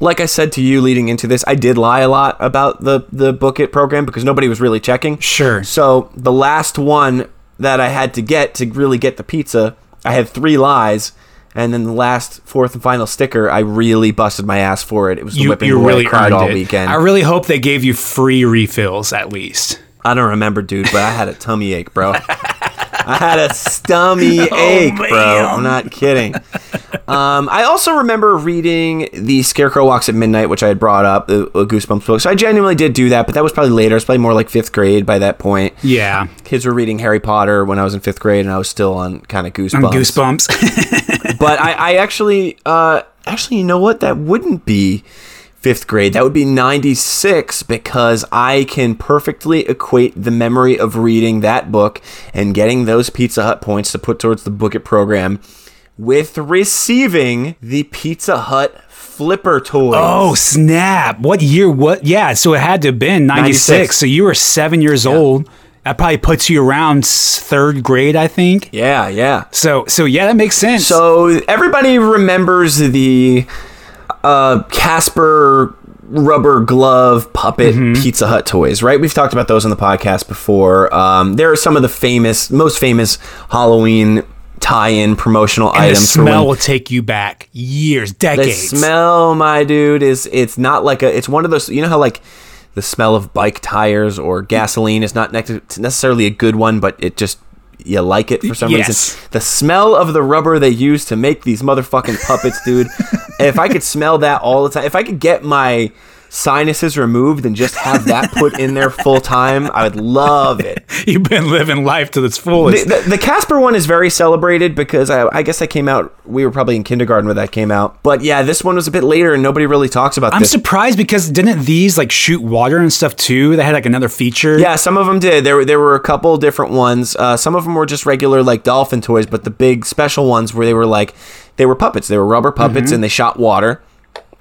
[SPEAKER 2] like I said to you leading into this, I did lie a lot about the the book it program because nobody was really checking.
[SPEAKER 1] Sure.
[SPEAKER 2] So the last one that I had to get to really get the pizza, I had three lies, and then the last fourth and final sticker, I really busted my ass for it. It was the
[SPEAKER 1] You,
[SPEAKER 2] whipping
[SPEAKER 1] you
[SPEAKER 2] boy.
[SPEAKER 1] really
[SPEAKER 2] I cried all
[SPEAKER 1] it.
[SPEAKER 2] weekend.
[SPEAKER 1] I really hope they gave you free refills at least.
[SPEAKER 2] I don't remember, dude, but I had a tummy ache, bro. I had a stummy ache, bro. I'm not kidding. Um, I also remember reading The Scarecrow Walks at Midnight, which I had brought up, the Goosebumps book. So I genuinely did do that, but that was probably later. It's probably more like fifth grade by that point.
[SPEAKER 1] Yeah.
[SPEAKER 2] Kids were reading Harry Potter when I was in fifth grade, and I was still on kind of Goosebumps.
[SPEAKER 1] Goosebumps.
[SPEAKER 2] but I, I actually, uh, actually, you know what? That wouldn't be fifth grade. That would be 96 because I can perfectly equate the memory of reading that book and getting those Pizza Hut points to put towards the Book It program with receiving the Pizza Hut flipper toys.
[SPEAKER 1] oh, snap. What year? What? Yeah. So it had to have been 96.
[SPEAKER 2] 96.
[SPEAKER 1] So you were seven years old. That probably puts you around third grade, I think.
[SPEAKER 2] Yeah, yeah.
[SPEAKER 1] So, so yeah, that makes sense.
[SPEAKER 2] So everybody remembers the uh, Casper rubber glove puppet Pizza Hut toys, right? We've talked about those on the podcast before. Um, there are some of the famous, most famous Halloween tie-in promotional
[SPEAKER 1] and the
[SPEAKER 2] items. when-
[SPEAKER 1] smell will take you back years,
[SPEAKER 2] the
[SPEAKER 1] decades.
[SPEAKER 2] smell, my dude, is it's not like a. It's one of those. You know how like the smell of bike tires or gasoline is not nec- necessarily a good one, but it just you like it for some
[SPEAKER 1] Yes.
[SPEAKER 2] reason. The smell of the rubber they use to make these motherfucking puppets, dude. if I could smell that all the time, if I could get my sinuses removed and just have that put in there full time, I would love it.
[SPEAKER 1] You've been living life to its fullest.
[SPEAKER 2] The, the, the Casper one is very celebrated because I, I guess I came out. We were probably in kindergarten when that came out. But yeah, this one was a bit later, and nobody really talks about that.
[SPEAKER 1] I'm
[SPEAKER 2] this.
[SPEAKER 1] surprised because didn't these like shoot water and stuff too? They had like another feature.
[SPEAKER 2] yeah, some of them did. There, were- there were a couple different ones. Uh, some of them were just regular like dolphin toys, but the big special ones where they were like they were puppets. They were rubber puppets,
[SPEAKER 1] Mm-hmm.
[SPEAKER 2] and they shot water.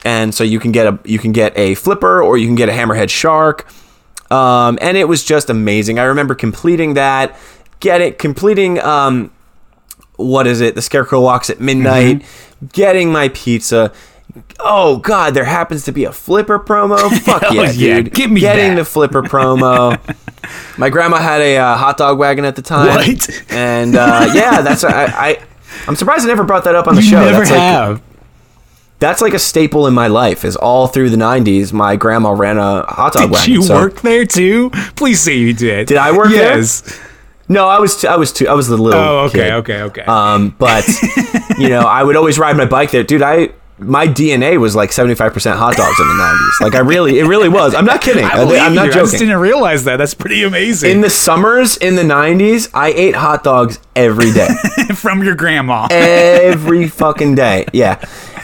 [SPEAKER 2] And so you can get a you can get a flipper or you can get a hammerhead shark. Um, and it was just amazing. I remember completing that, get it, completing um, what is it? The Scarecrow walks at midnight,
[SPEAKER 1] Mm-hmm.
[SPEAKER 2] getting my pizza. Oh God, there happens to be a flipper promo. Fuck yeah,
[SPEAKER 1] yeah,
[SPEAKER 2] dude!
[SPEAKER 1] give me
[SPEAKER 2] getting
[SPEAKER 1] that.
[SPEAKER 2] the flipper promo. my grandma had a uh, hot dog wagon at the time.
[SPEAKER 1] What?
[SPEAKER 2] And uh, yeah, that's I, I. I'm surprised I never brought that up on the
[SPEAKER 1] you
[SPEAKER 2] show.
[SPEAKER 1] never
[SPEAKER 2] that's like
[SPEAKER 1] have.
[SPEAKER 2] That's like a staple in my life. Is all through the '90s, my grandma ran a hot dog
[SPEAKER 1] did
[SPEAKER 2] wagon.
[SPEAKER 1] you
[SPEAKER 2] so-
[SPEAKER 1] work there too? Please say you did.
[SPEAKER 2] Did I work there?
[SPEAKER 1] yes.
[SPEAKER 2] No, I was. T- I was. Too, I was the little.
[SPEAKER 1] Oh, okay,
[SPEAKER 2] kid.
[SPEAKER 1] okay, okay.
[SPEAKER 2] Um, but you know, I would always ride my bike there, dude. I my DNA was like seventy five percent hot dogs in the nineties. Like I really, it really was. I'm not kidding.
[SPEAKER 1] I
[SPEAKER 2] I'm not
[SPEAKER 1] you. I just
[SPEAKER 2] joking.
[SPEAKER 1] didn't realize that. That's pretty amazing.
[SPEAKER 2] In the summers in the nineties, I ate hot dogs every day,
[SPEAKER 1] From your grandma.
[SPEAKER 2] every fucking day. Yeah.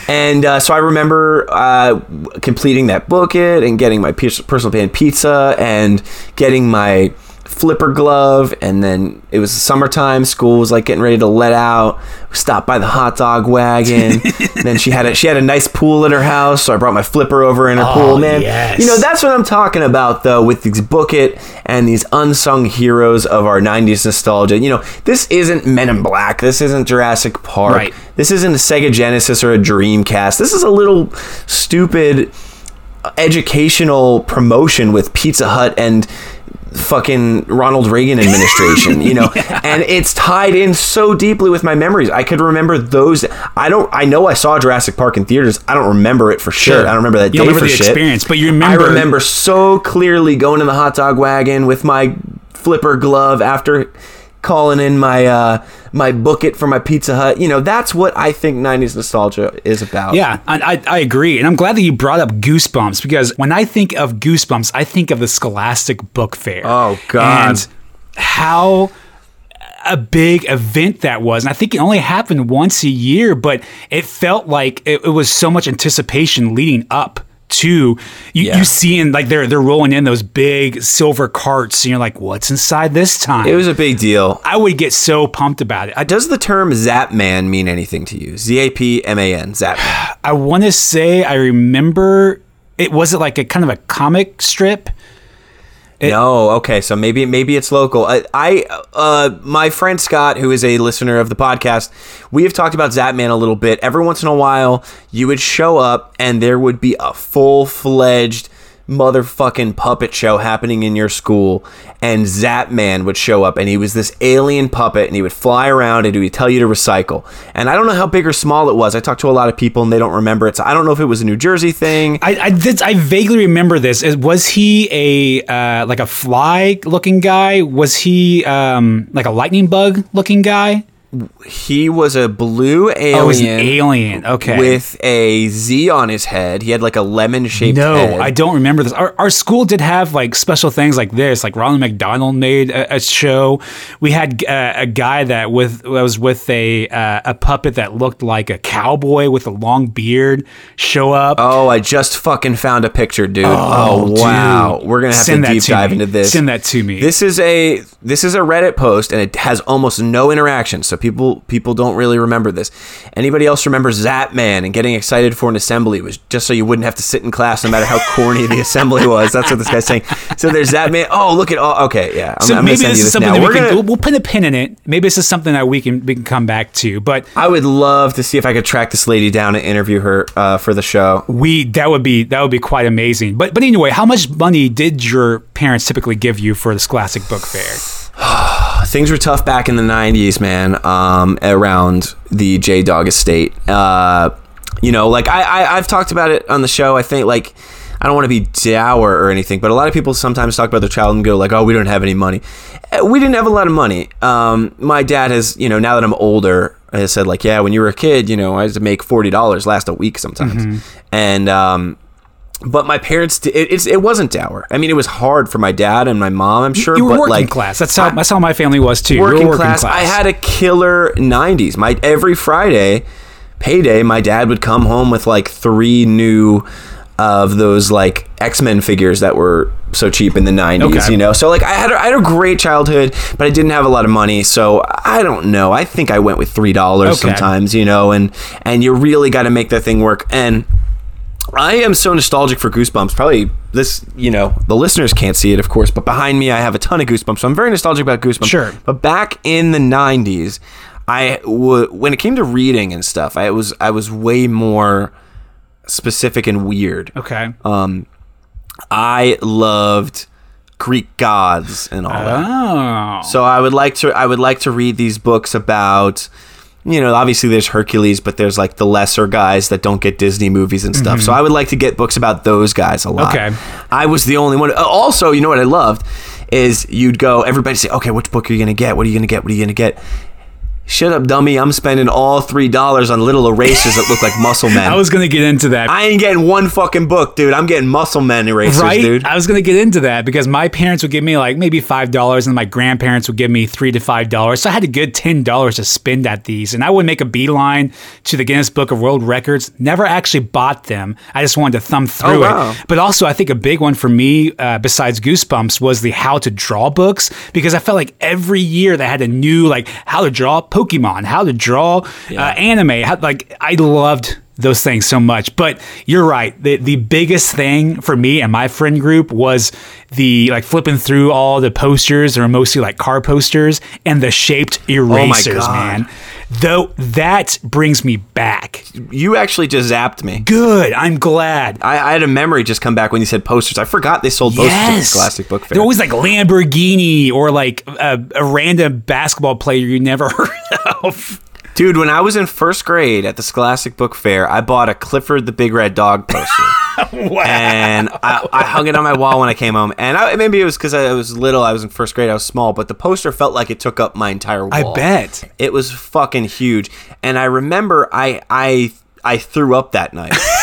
[SPEAKER 2] And uh, so I remember uh, completing that bucket and getting my personal pan pizza and getting my flipper glove. And then it was summertime. School was like getting ready to let out. Stopped by the hot dog wagon. then she had a she had a nice pool at her house, so I brought my flipper over in her oh, pool. Man,
[SPEAKER 1] yes.
[SPEAKER 2] you know that's what I'm talking about though with these bucket and these unsung heroes of our '90s nostalgia. You know, this isn't Men in Black. This isn't Jurassic Park.
[SPEAKER 1] Right.
[SPEAKER 2] This isn't a Sega Genesis or a Dreamcast. This is a little stupid uh, educational promotion with Pizza Hut and fucking Ronald Reagan administration, you know. And it's tied in so deeply with my memories. I could remember those I don't I know I saw Jurassic Park in theaters. I don't remember it for sure. I don't remember that
[SPEAKER 1] You
[SPEAKER 2] day
[SPEAKER 1] remember
[SPEAKER 2] for
[SPEAKER 1] the
[SPEAKER 2] shit.
[SPEAKER 1] experience, but you remember.
[SPEAKER 2] I remember so clearly going in the hot dog wagon with my flipper glove after calling in my uh my bucket for my Pizza Hut. You know, that's what I think 90s nostalgia is about.
[SPEAKER 1] Yeah, I, I, I agree. And I'm glad that you brought up Goosebumps because when I think of Goosebumps, I think of the Scholastic Book Fair.
[SPEAKER 2] Oh, God.
[SPEAKER 1] And how a big event that was. And I think it only happened once a year, but it felt like it, it was so much anticipation leading up to you,
[SPEAKER 2] Yeah.
[SPEAKER 1] you seeing like they're they're rolling in those big silver carts and you're like, what's inside this time?
[SPEAKER 2] It was a big deal.
[SPEAKER 1] I would get so pumped about it. I,
[SPEAKER 2] Does the term Zap Man mean anything to you? Z A P M A N, Zap Man.
[SPEAKER 1] I want to say I remember it was it like a kind of a comic strip.
[SPEAKER 2] No, okay, so maybe maybe it's local. I, I uh, my friend Scott, who is a listener of the podcast, we have talked about Zapman a little bit. Every once in a while, you would show up and there would be a full fledged motherfucking puppet show happening in your school, and Zap Man would show up, and he was this alien puppet, and he would fly around and he would tell you to recycle. And I don't know how big or small it was. I talked to a lot of people and they don't remember it. So I don't know if it was a New Jersey thing.
[SPEAKER 1] I I, did, I vaguely remember this. Was he a uh, like a fly looking guy? Was he um, like a lightning bug looking guy?
[SPEAKER 2] He was a blue alien.
[SPEAKER 1] Oh, he's an alien. Okay.
[SPEAKER 2] with a Z on his head. He had like a lemon shaped
[SPEAKER 1] no,
[SPEAKER 2] head.
[SPEAKER 1] I don't remember this. Our, our school did have like special things like this. Like Ronald McDonald made a, a show. We had uh, a guy that with that was with a uh, a puppet that looked like a cowboy with a long beard show up.
[SPEAKER 2] Oh, I just fucking found a picture, dude. Oh,
[SPEAKER 1] dude.
[SPEAKER 2] wow. We're gonna have
[SPEAKER 1] Send
[SPEAKER 2] to deep
[SPEAKER 1] to
[SPEAKER 2] dive
[SPEAKER 1] me.
[SPEAKER 2] into this.
[SPEAKER 1] Send that to me.
[SPEAKER 2] This is a this is a Reddit post and it has almost no interaction, so people people people don't really remember this. Anybody else remember Zapman and getting excited for an assembly was just so you wouldn't have to sit in class no matter how corny the assembly was. That's what this guy's saying. So there's Zapman. Oh, look at all. Okay, yeah. I'm,
[SPEAKER 1] so
[SPEAKER 2] I'm
[SPEAKER 1] maybe
[SPEAKER 2] send
[SPEAKER 1] this
[SPEAKER 2] you
[SPEAKER 1] is
[SPEAKER 2] this
[SPEAKER 1] something
[SPEAKER 2] now.
[SPEAKER 1] that we
[SPEAKER 2] We're
[SPEAKER 1] can
[SPEAKER 2] gonna-
[SPEAKER 1] we'll, we'll put a pin in it. Maybe this is something that we can we can come back to. But
[SPEAKER 2] I would love to see if I could track this lady down and interview her uh, for the show.
[SPEAKER 1] we that would be that would be quite amazing. But but anyway, how much money did your parents typically give you for the Scholastic Book Fair?
[SPEAKER 2] things were tough back in the 90s man um, around the J-Dawg estate. Uh, you know like I, I i've talked about it on the show i think like i don't want to be dour or anything but a lot of people sometimes talk about their child and go like oh we don't have any money. Uh, we didn't have a lot of money. Um, my dad has you know now that i'm older has said like yeah when you were a kid you know i had to make $40 last a week sometimes. And um, but my parents, di- it, it's, it wasn't dour. I mean, it was hard for my dad and my mom, I'm sure.
[SPEAKER 1] You were
[SPEAKER 2] but
[SPEAKER 1] working
[SPEAKER 2] like,
[SPEAKER 1] class. That's how that's how my family was too. Were
[SPEAKER 2] working, class, I had a killer 90s. My every Friday payday, my dad would come home with like three new of those like X-Men figures that were so cheap in the 90s,
[SPEAKER 1] Okay.
[SPEAKER 2] you know. So like I had a, I had a great childhood, but I didn't have a lot of money, so I don't know. I think I went with $3
[SPEAKER 1] Okay.
[SPEAKER 2] sometimes, you know, and and you really got to make that thing work and I am so nostalgic for Goosebumps. Probably this, you know, the listeners can't see it, of course, but behind me I have a ton of Goosebumps. So I'm very nostalgic about Goosebumps.
[SPEAKER 1] Sure.
[SPEAKER 2] But back in the '90s, I w- when it came to reading and stuff, I was I was way more specific and weird.
[SPEAKER 1] Okay.
[SPEAKER 2] Um, I loved Greek gods and all that.
[SPEAKER 1] oh.
[SPEAKER 2] So I would like to I would like to read these books about you know, obviously there's Hercules, but there's like the lesser guys that don't get Disney movies and stuff. So I would like to get books about those guys a lot.
[SPEAKER 1] Okay.
[SPEAKER 2] I was the only one. uh, Also, you know what I loved is you'd go, everybody say, okay, which book are you gonna get? What are you gonna get? What are you gonna get? Shut up, dummy! I'm spending all three dollars on little erasers that look like Muscle Men.
[SPEAKER 1] I was gonna get into that.
[SPEAKER 2] I ain't getting one fucking book, dude. I'm getting Muscle Men erasers,
[SPEAKER 1] right?
[SPEAKER 2] dude.
[SPEAKER 1] I was gonna get into that because my parents would give me like maybe five dollars, and my grandparents would give me three to five dollars. So I had a good ten dollars to spend at these, and I would make a beeline to the Guinness Book of World Records. Never actually bought them. I just wanted to thumb through
[SPEAKER 2] wow.
[SPEAKER 1] it. But also, I think a big one for me, uh, besides Goosebumps, was the how to draw books because I felt like every year they had a new like how to draw Pokemon, how to draw uh, anime. How, like I loved those things so much. But you're right. The the biggest thing for me and my friend group was the like flipping through all the posters. They were mostly like car posters and the shaped oh erasers,
[SPEAKER 2] God.
[SPEAKER 1] man. Though that brings me back.
[SPEAKER 2] You actually just zapped me.
[SPEAKER 1] Good. I'm glad.
[SPEAKER 2] I, I had a memory just come back when you said posters. I forgot they sold posters at the Scholastic Book Fair.
[SPEAKER 1] They're always like Lamborghini or like a, a random basketball player you never heard of.
[SPEAKER 2] Dude, when I was in first grade at the Scholastic Book Fair, I bought a Clifford the Big Red Dog poster.
[SPEAKER 1] Wow.
[SPEAKER 2] and I, I hung it on my wall when I came home. And I, maybe it was because I was little, I was in first grade, I was small, but the poster felt like it took up my entire wall.
[SPEAKER 1] I bet.
[SPEAKER 2] It was fucking huge. And I remember I I I threw up that night.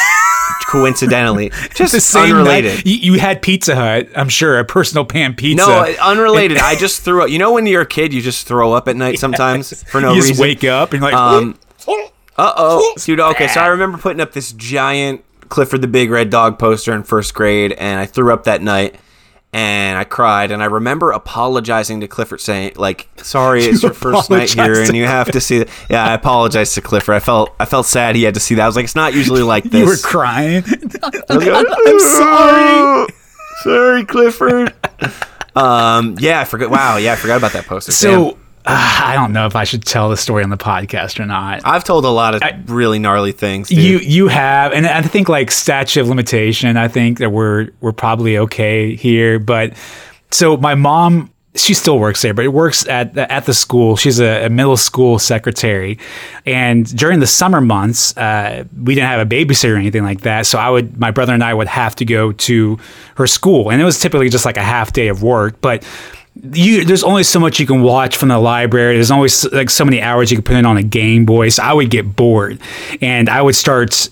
[SPEAKER 2] coincidentally. Just
[SPEAKER 1] The same
[SPEAKER 2] unrelated.
[SPEAKER 1] night, you, you had Pizza Hut, I'm sure, a personal pan pizza.
[SPEAKER 2] No, unrelated. I just threw up. You know when you're a kid, you just throw up at night sometimes for no reason?
[SPEAKER 1] you just
[SPEAKER 2] reason.
[SPEAKER 1] wake up and you're like,
[SPEAKER 2] Um, uh oh, dude. Okay, so I remember putting up this giant Clifford the Big Red Dog poster in first grade, and I threw up that night, and I cried, and I remember apologizing to Clifford, saying like, "Sorry, it's
[SPEAKER 1] You
[SPEAKER 2] your first night here, and you have to see." It. Yeah, I apologized to Clifford. I felt I felt sad he had to see that. I was like, "It's not usually like this."
[SPEAKER 1] you were crying.
[SPEAKER 2] I'm sorry. sorry, Clifford. um, yeah, I forgot. Wow, yeah, I forgot about that poster. Damn.
[SPEAKER 1] Uh, I don't know if I should tell the story on the podcast or not.
[SPEAKER 2] I've told a lot of really gnarly things. Dude.
[SPEAKER 1] You you have, and I think like statute of limitation. I think that we're we're probably okay here. But so my mom, she still works there, but it works at the, at the school. She's a, a middle school secretary, and during the summer months, uh, we didn't have a babysitter or anything like that. So I would, my brother and I would have to go to her school, and it was typically just like a half day of work, but you there's only so much you can watch from the library. There's always like so many hours you can put in on a Game Boy. So I would get bored, and I would start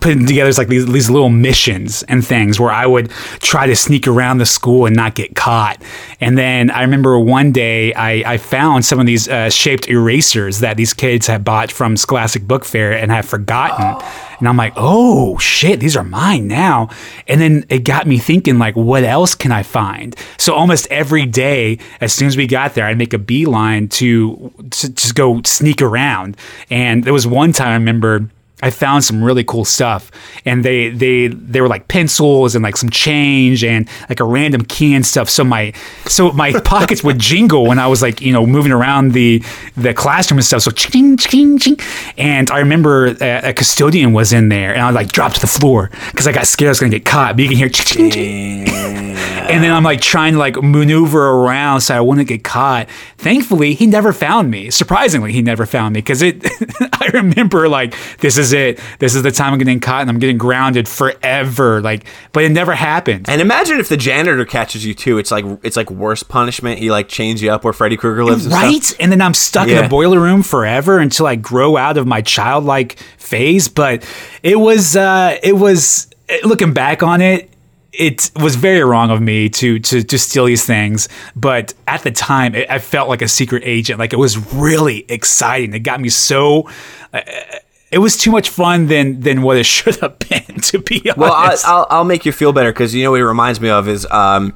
[SPEAKER 1] putting together like these, these little missions and things where I would try to sneak around the school and not get caught. And then I remember one day I, I found some of these uh, shaped erasers that these kids had bought from Scholastic Book Fair and had forgotten. And I'm like, oh shit, these are mine now. And then it got me thinking, like, what else can I find? So almost every day, as soon as we got there, I'd make a beeline to, to just go sneak around. And there was one time I remember. I found some really cool stuff, and they they they were like pencils and like some change and like a random key and stuff. So my so my pockets would jingle when I was like you know moving around the the classroom and stuff. So ching ching ching, and I remember a, a custodian was in there, and I like dropped to the floor because I got scared I was gonna get caught. But you can hear ching ching ching. And then I'm like trying to like maneuver around so I wouldn't get caught. Thankfully, he never found me. Surprisingly, he never found me because it. I remember like this is it. This is the time I'm getting caught and I'm getting grounded forever. Like, but it never happened.
[SPEAKER 2] And imagine if the janitor catches you too. It's like it's like worse punishment. He like chains you up where Freddy Krueger lives, and
[SPEAKER 1] right?
[SPEAKER 2] stuff.
[SPEAKER 1] And then I'm stuck in
[SPEAKER 2] Yeah.
[SPEAKER 1] a boiler room forever until I grow out of my childlike phase. But it was, uh, it was, eh, looking back on it, it was very wrong of me to to to steal these things. But at the time, it, I felt like a secret agent. Like it was really exciting. It got me so. Uh, it was too much fun than than what it should have been. To be honest.
[SPEAKER 2] Well, I, I'll, I'll make you feel better because you know what it reminds me of is um,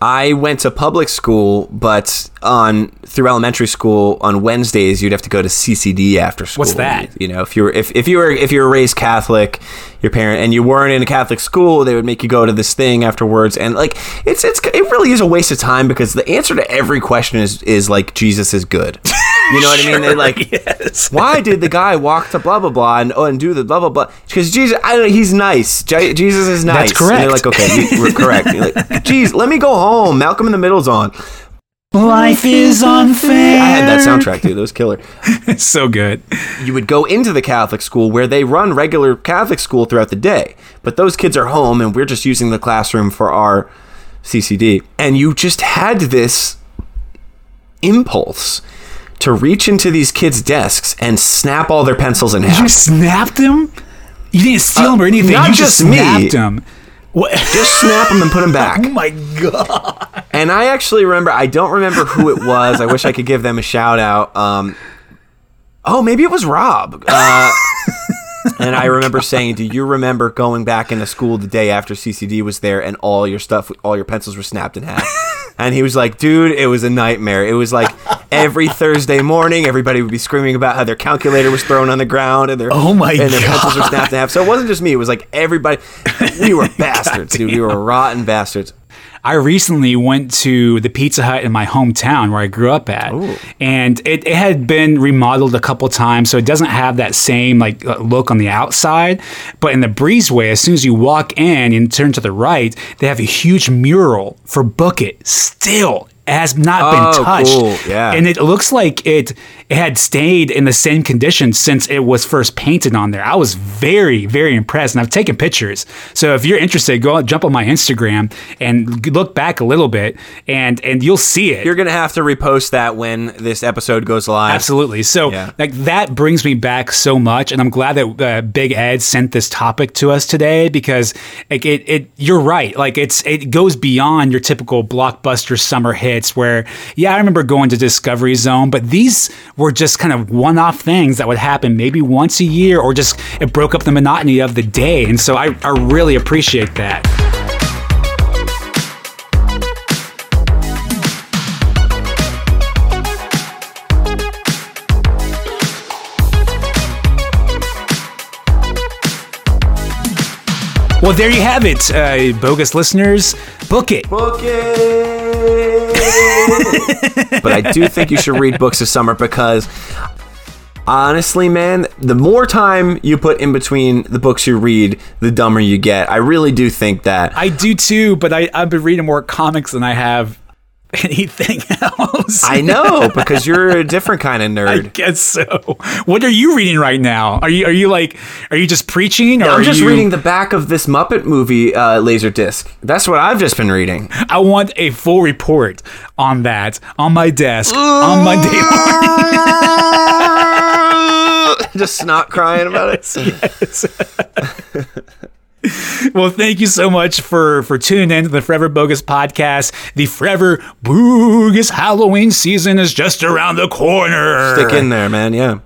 [SPEAKER 2] I went to public school, but on through elementary school on Wednesdays you'd have to go to CCD after school.
[SPEAKER 1] What's that?
[SPEAKER 2] You know, if you were if, if you were if you were raised Catholic, your parent and you weren't in a Catholic school, they would make you go to this thing afterwards, and like it's it's it really is a waste of time because the answer to every question is is like Jesus is good. You know what I mean? They're like,
[SPEAKER 1] yes.
[SPEAKER 2] why did the guy walk to blah blah blah and oh, and do the blah blah blah? Because Jesus, I don't know, he's nice. Je- Jesus is nice.
[SPEAKER 1] That's
[SPEAKER 2] And they're like, okay, you, we're correct. Like, geez, let me go home. Malcolm in the Middle's on.
[SPEAKER 1] Life is unfair.
[SPEAKER 2] I had that soundtrack too. That was killer.
[SPEAKER 1] It's so good.
[SPEAKER 2] You would go into the Catholic school where they run regular Catholic school throughout the day, but those kids are home and we're just using the classroom for our CCD. And you just had this impulse to reach into these kids' desks and snap all their pencils in half.
[SPEAKER 1] You snapped them? You didn't steal uh, them or anything.
[SPEAKER 2] not
[SPEAKER 1] you
[SPEAKER 2] just
[SPEAKER 1] just
[SPEAKER 2] me.
[SPEAKER 1] snapped him. What?
[SPEAKER 2] just snap them and put them back.
[SPEAKER 1] oh my god.
[SPEAKER 2] And I actually remember, I don't remember who it was. I wish I could give them a shout out. Um, oh, maybe it was Rob. Uh, and I remember saying, Do you remember going back into school the day after CCD was there and all your stuff, all your pencils were snapped in half? And he was like, Dude, it was a nightmare. It was like every Thursday morning, everybody would be screaming about how their calculator was thrown on the ground and their,
[SPEAKER 1] Oh my
[SPEAKER 2] and their pencils were snapped in half. So it wasn't just me, it was like everybody. We were bastards, dude. We were rotten bastards.
[SPEAKER 1] I recently went to the Pizza Hut in my hometown where I grew up at, and it, it had been remodeled a couple times, so it doesn't have that same like uh, look on the outside. But in the breezeway, as soon as you walk in and turn to the right, they have a huge mural for Book It. Still, it has not
[SPEAKER 2] Oh,
[SPEAKER 1] been touched,
[SPEAKER 2] cool. Yeah.
[SPEAKER 1] and it looks like it it had stayed in the same condition since it was first painted on there. I was very very impressed, and I've taken pictures. So if you're interested, go out, jump on my Instagram and look back a little bit, and and you'll see it.
[SPEAKER 2] You're gonna have to repost that when this episode goes live.
[SPEAKER 1] Absolutely. So
[SPEAKER 2] Yeah.
[SPEAKER 1] like that brings me back so much, and I'm glad that uh, Big Ed sent this topic to us today because like it, it you're right. Like it's it goes beyond your typical blockbuster summer hits where yeah I remember going to Discovery Zone, but these were just kind of one-off things that would happen maybe once a year or just it broke up the monotony of the day, and so I I really appreciate that. Well, there you have it, uh, bogus listeners. Book it.
[SPEAKER 2] Book it. but I do think you should read books this summer because honestly, man, the more time you put in between the books you read, the dumber you get. I really do think that.
[SPEAKER 1] I do too, but I, I've been reading more comics than I have anything else.
[SPEAKER 2] I know because you're a different kind of nerd.
[SPEAKER 1] I guess so. What are you reading right now? Are you are you like are you just preaching or
[SPEAKER 2] I'm just
[SPEAKER 1] you,
[SPEAKER 2] reading the back of this Muppet movie uh, laser disc. That's what I've just been reading.
[SPEAKER 1] I want a full report on that on my desk on Monday morning.
[SPEAKER 2] just not crying about it.
[SPEAKER 1] Well, thank you so much for for tuning in to the Forever Bogus podcast. The Forever Bogus Halloween season is just around the corner.
[SPEAKER 2] Stick in there, man. Yeah.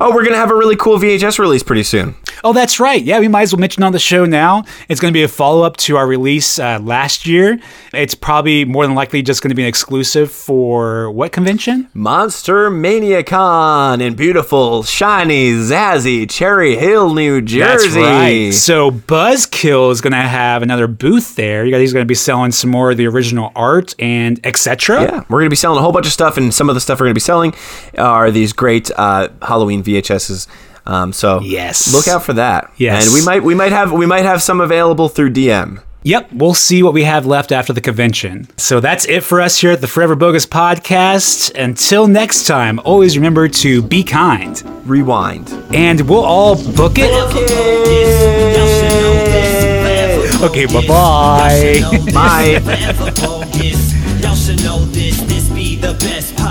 [SPEAKER 2] Oh, we're gonna have a really cool VHS release pretty soon.
[SPEAKER 1] Oh, that's right. Yeah, we might as well mention on the show now. It's going to be a follow up to our release uh, last year. It's probably more than likely just going to be an exclusive for what convention?
[SPEAKER 2] Monster Mania Con in beautiful, shiny, zazzy Cherry Hill, New Jersey.
[SPEAKER 1] That's right. So Buzzkill is going to have another booth there. You guys he's going to be selling some more of the original art and etc.
[SPEAKER 2] Yeah, we're gonna be selling a whole bunch of stuff, and some of the stuff we're gonna be selling are these great uh, Halloween VHSs. Um, so
[SPEAKER 1] Yes.
[SPEAKER 2] look out for that.
[SPEAKER 1] Yes.
[SPEAKER 2] and we might we might have we might have some available through DM.
[SPEAKER 1] Yep, we'll see what we have left after the convention. So that's it for us here at the Forever Bogus podcast. Until next time, always remember to be kind.
[SPEAKER 2] Rewind.
[SPEAKER 1] And we'll all book it. Okay, bye bye.
[SPEAKER 2] Bye.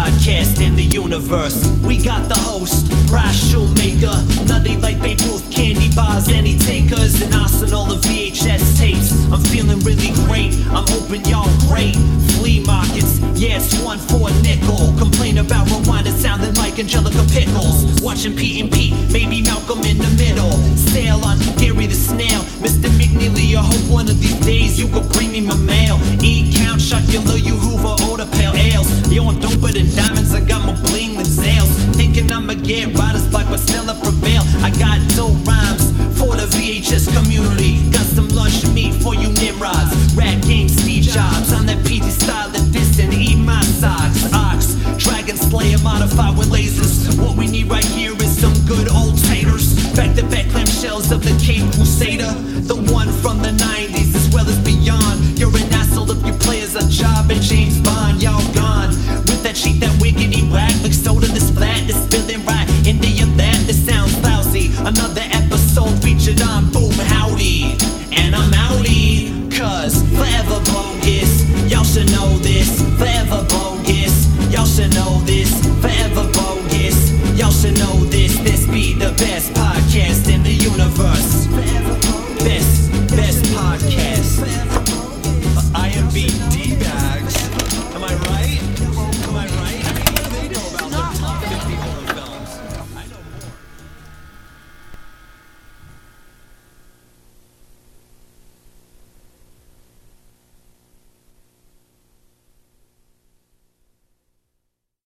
[SPEAKER 3] The podcast in the universe. We got the host, Bryce Shoemaker, nutty like Ruth, candy bars, any takers, an arsenal of VHS tapes. I'm feeling really great. I'm hoping y'all great. Flea markets, yeah, one for a nickel. Complain about rewind, it sounding like Angelica Pickles. Watching Pete and Pete, maybe Malcolm in the middle. Sail on Gary the Snail, Mr. McFeely. I hope one of these days you could bring me my mail. E count, Chocula, you Hoover, the pale ales. Yo, I'm doper than diamonds, I got more bling than sales. Thinking I'ma get riders block, but still I prevail. I got no rhymes for the VHS community. Got some lunch meat for you nimrods. Rap game, Steve Jobs. on that PD style that this and eat my socks. Ox, Dragon Slayer modified with lasers. What we need right here is some good old taters. Back to back clamshells of the Cape Crusader. The one from the 90s as well as beyond. You're an asshole if you play as a job and change that wiggity whack, like to this flat, this